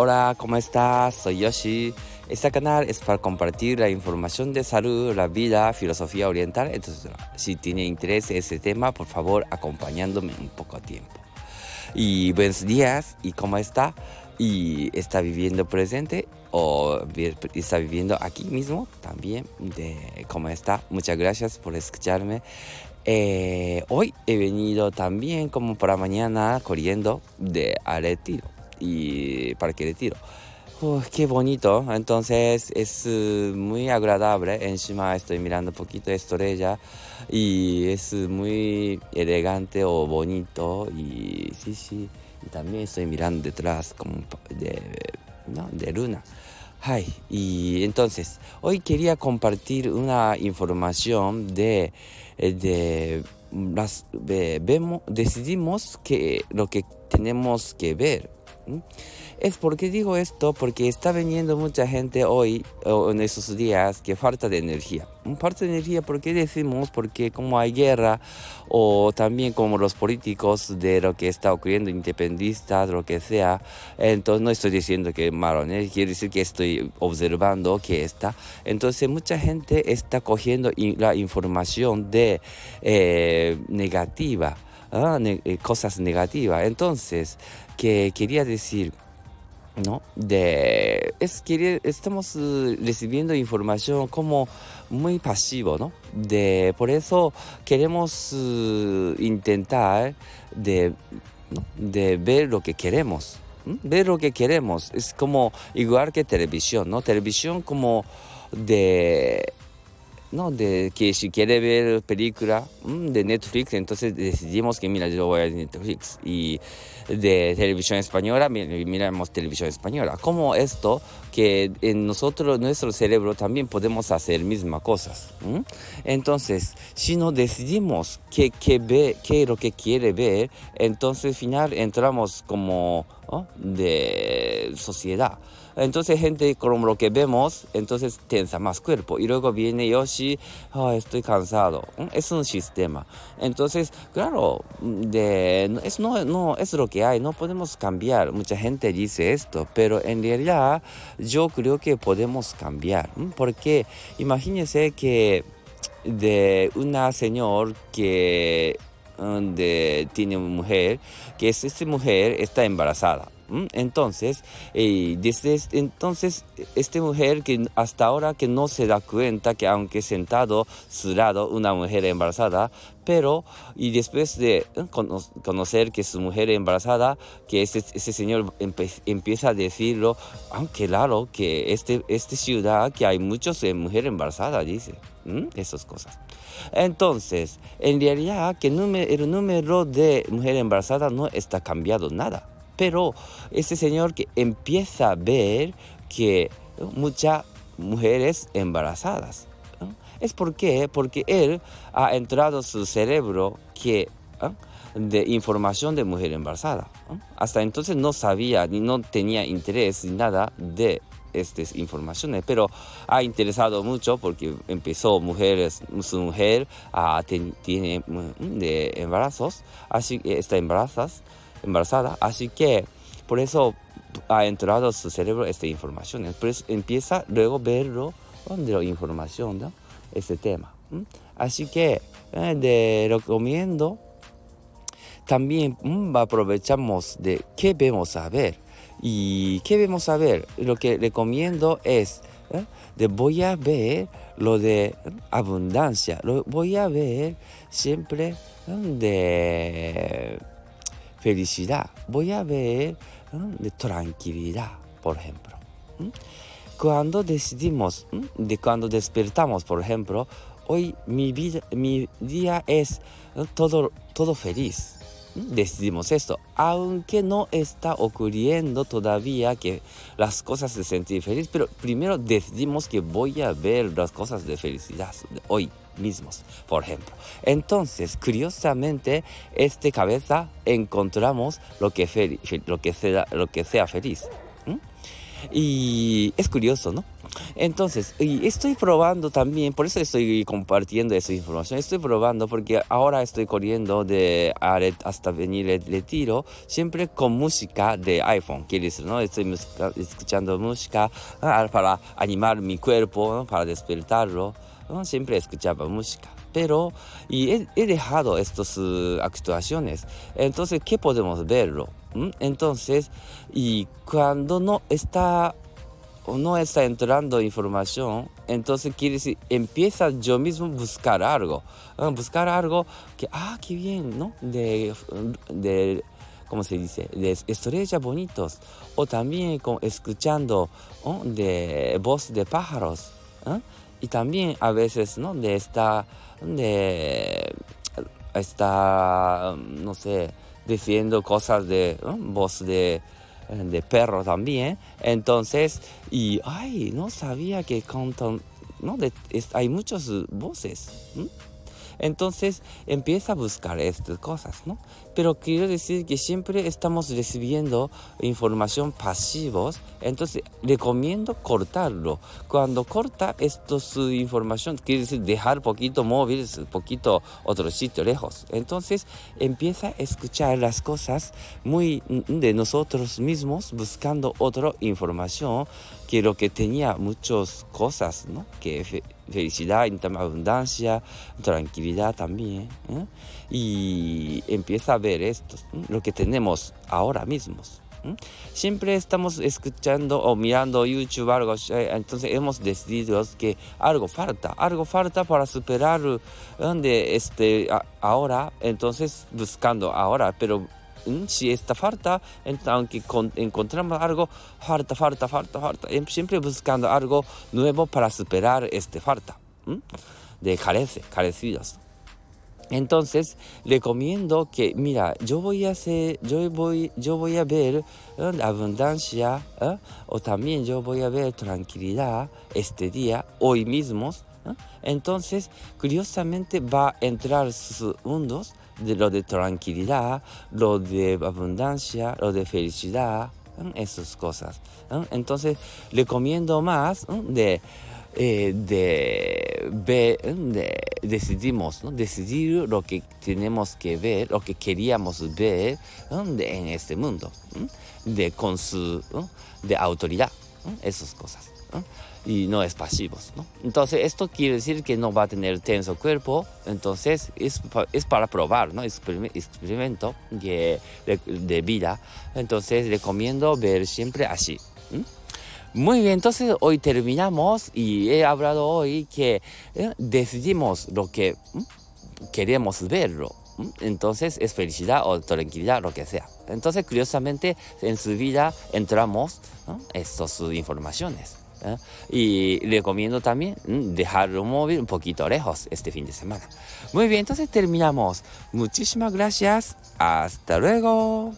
Hola, ¿cómo estás? Soy Yoshi. Este canal es para compartir la información de salud, la vida, filosofía oriental. Entonces, si tiene interés en ese tema, por favor, acompañándome un poco tiempo. Y buenos días, ¿y cómo está? ¿Y está viviendo presente o está viviendo aquí mismo también? De, ¿Cómo está? Muchas gracias por escucharme. Eh, hoy he venido también como para mañana corriendo de Aretiro y Parque Retiro. Uf, qué bonito, entonces es uh, muy agradable. Encima estoy mirando un poquito de estrella y es muy elegante o bonito. Y sí, sí, y también estoy mirando detrás como de, ¿no? de luna. Ay, y entonces, hoy quería compartir una información de, de las, vemos, decidimos que lo que tenemos que ver es porque digo esto, porque está viniendo mucha gente hoy, en esos días, que falta de energía. Falta de energía, ¿por qué decimos? Porque como hay guerra, o también como los políticos de lo que está ocurriendo, independistas, lo que sea, entonces no estoy diciendo que malo, ¿no? quiere decir que estoy observando que está. Entonces mucha gente está cogiendo la información de eh, negativa. Ah, eh, cosas negativas. Entonces, que quería decir, ¿no? De, es que estamos eh, recibiendo información como muy pasivo, ¿no? De, por eso queremos eh, intentar de, de ver lo que queremos. Ver lo que queremos. Es como igual que televisión, ¿no? Televisión como de no, de que si quiere ver película mm, de Netflix, entonces decidimos que mira, yo voy a Netflix. Y de televisión española, miramos televisión española. Como esto, que en nosotros, nuestro cerebro también podemos hacer mismas cosas. Entonces, si no decidimos qué, qué, ve, qué es lo que quiere ver, entonces al final entramos como de sociedad. Entonces gente como lo que vemos, entonces tensa más cuerpo. Y luego viene Yoshi, oh, estoy cansado. Es un sistema. Entonces, claro, de, es, no, no, es lo que hay, no podemos cambiar. Mucha gente dice esto, pero en realidad yo creo que podemos cambiar. Porque imagínense que de una señora que de, tiene una mujer, que es, esta mujer está embarazada. Entonces, eh, desde entonces, esta mujer que hasta ahora que no se da cuenta que aunque sentado su lado una mujer embarazada, pero y después de conocer que su mujer embarazada, que ese, ese señor empieza a decirlo, aunque claro que este, esta ciudad que hay muchas eh, mujeres embarazadas, dice, esas cosas. Entonces, en realidad que el número de mujeres embarazadas no está cambiado nada. Pero este señor que empieza a ver que muchas mujeres embarazadas. ¿Es por qué? Porque él ha entrado en su cerebro que de información de mujer embarazada. Hasta entonces no sabía ni no tenía interés ni nada de estas informaciones, pero ha interesado mucho porque empezó mujeres, su mujer a, tiene de embarazos, así está embarazada embarazada. Así que por eso ha entrado su cerebro esta información. Empieza luego a verlo de la información, ¿no? Este tema. Así que eh, recomiendo también aprovechamos de qué vemos a ver. ¿Y qué vemos a ver? Lo que recomiendo es, ¿eh? de voy a ver lo de abundancia, lo voy a ver siempre de felicidad, voy a ver de tranquilidad, por ejemplo. Cuando decidimos, de cuando despertamos, por ejemplo, hoy mi, vida, mi día es todo, todo feliz. Decidimos esto, aunque no está ocurriendo todavía que las cosas se sienten felices, pero primero decidimos que voy a ver las cosas de felicidad hoy mismos, por ejemplo. Entonces, curiosamente, este cabeza encontramos lo que, lo que, sea, lo que sea feliz. Y es curioso, ¿no? Entonces, y estoy probando también, por eso estoy compartiendo esa información, estoy probando porque ahora estoy corriendo de hasta venir el retiro, siempre con música de iPhone, quiere decir, ¿no? Estoy escuchando música ah, para animar mi cuerpo, para despertarlo, siempre escuchaba música pero y he, dejado estas uh, actuaciones. Entonces, ¿qué podemos verlo? ¿Mm? Entonces, y cuando no está no está entrando información, entonces quiere decir, empieza yo mismo buscar algo, buscar algo que, ah, qué bien, ¿no? De, de ¿cómo se dice? De estrellas bonitos, o también con, escuchando de voz de pájaros, y también a veces, ¿no? De esta de está, no sé, diciendo cosas de voz de, de perro también. Entonces, y, ay, no sabía que cantan, ¿no? hay muchas voces. Entonces empieza a buscar estas cosas, ¿no? Pero quiero decir que siempre estamos recibiendo información pasivos, entonces recomiendo cortarlo. Cuando corta esto su información, quiere decir dejar poquito móvil, poquito otro sitio lejos. Entonces empieza a escuchar las cosas muy de nosotros mismos buscando otra información que lo que tenía muchas cosas, ¿no? Que felicidad, abundancia, tranquilidad también. ¿eh? Y empieza a ver esto, lo que tenemos ahora mismos. Siempre estamos escuchando o mirando YouTube algo, eh, entonces hemos decidido que algo falta, algo falta para superar donde este ahora, entonces buscando ahora, pero si esta falta, aunque encontramos algo, falta, falta, falta, falta, em, siempre buscando algo nuevo para superar esta falta de carece, carecidos. Entonces, recomiendo que, mira, yo voy a hacer, yo voy, a ver abundancia, ¿eh? o también yo voy a ver tranquilidad este día, hoy mismo. Entonces, curiosamente va a entrar sus mundos de lo de tranquilidad, lo de abundancia, lo de felicidad, esas cosas. Entonces, recomiendo más de, eh, de, ver, de, decidimos, ¿no? decidir lo que tenemos que ver, lo que queríamos ver en este mundo, de, con su, de autoridad, esas cosas y no es pasivos. ¿no? Entonces esto quiere decir que no va a tener tenso cuerpo, entonces es, es para probar, ¿no? experimento de, de, vida, entonces recomiendo ver siempre así. Muy bien, entonces hoy terminamos y he hablado hoy que eh, decidimos lo que queremos verlo. Entonces es felicidad o tranquilidad, lo que sea. Entonces, curiosamente, en su vida entramos estas informaciones. ¿eh? Y recomiendo también mm, dejarlo móvil un poquito lejos este fin de semana. Muy bien, entonces terminamos. Muchísimas gracias. Hasta luego.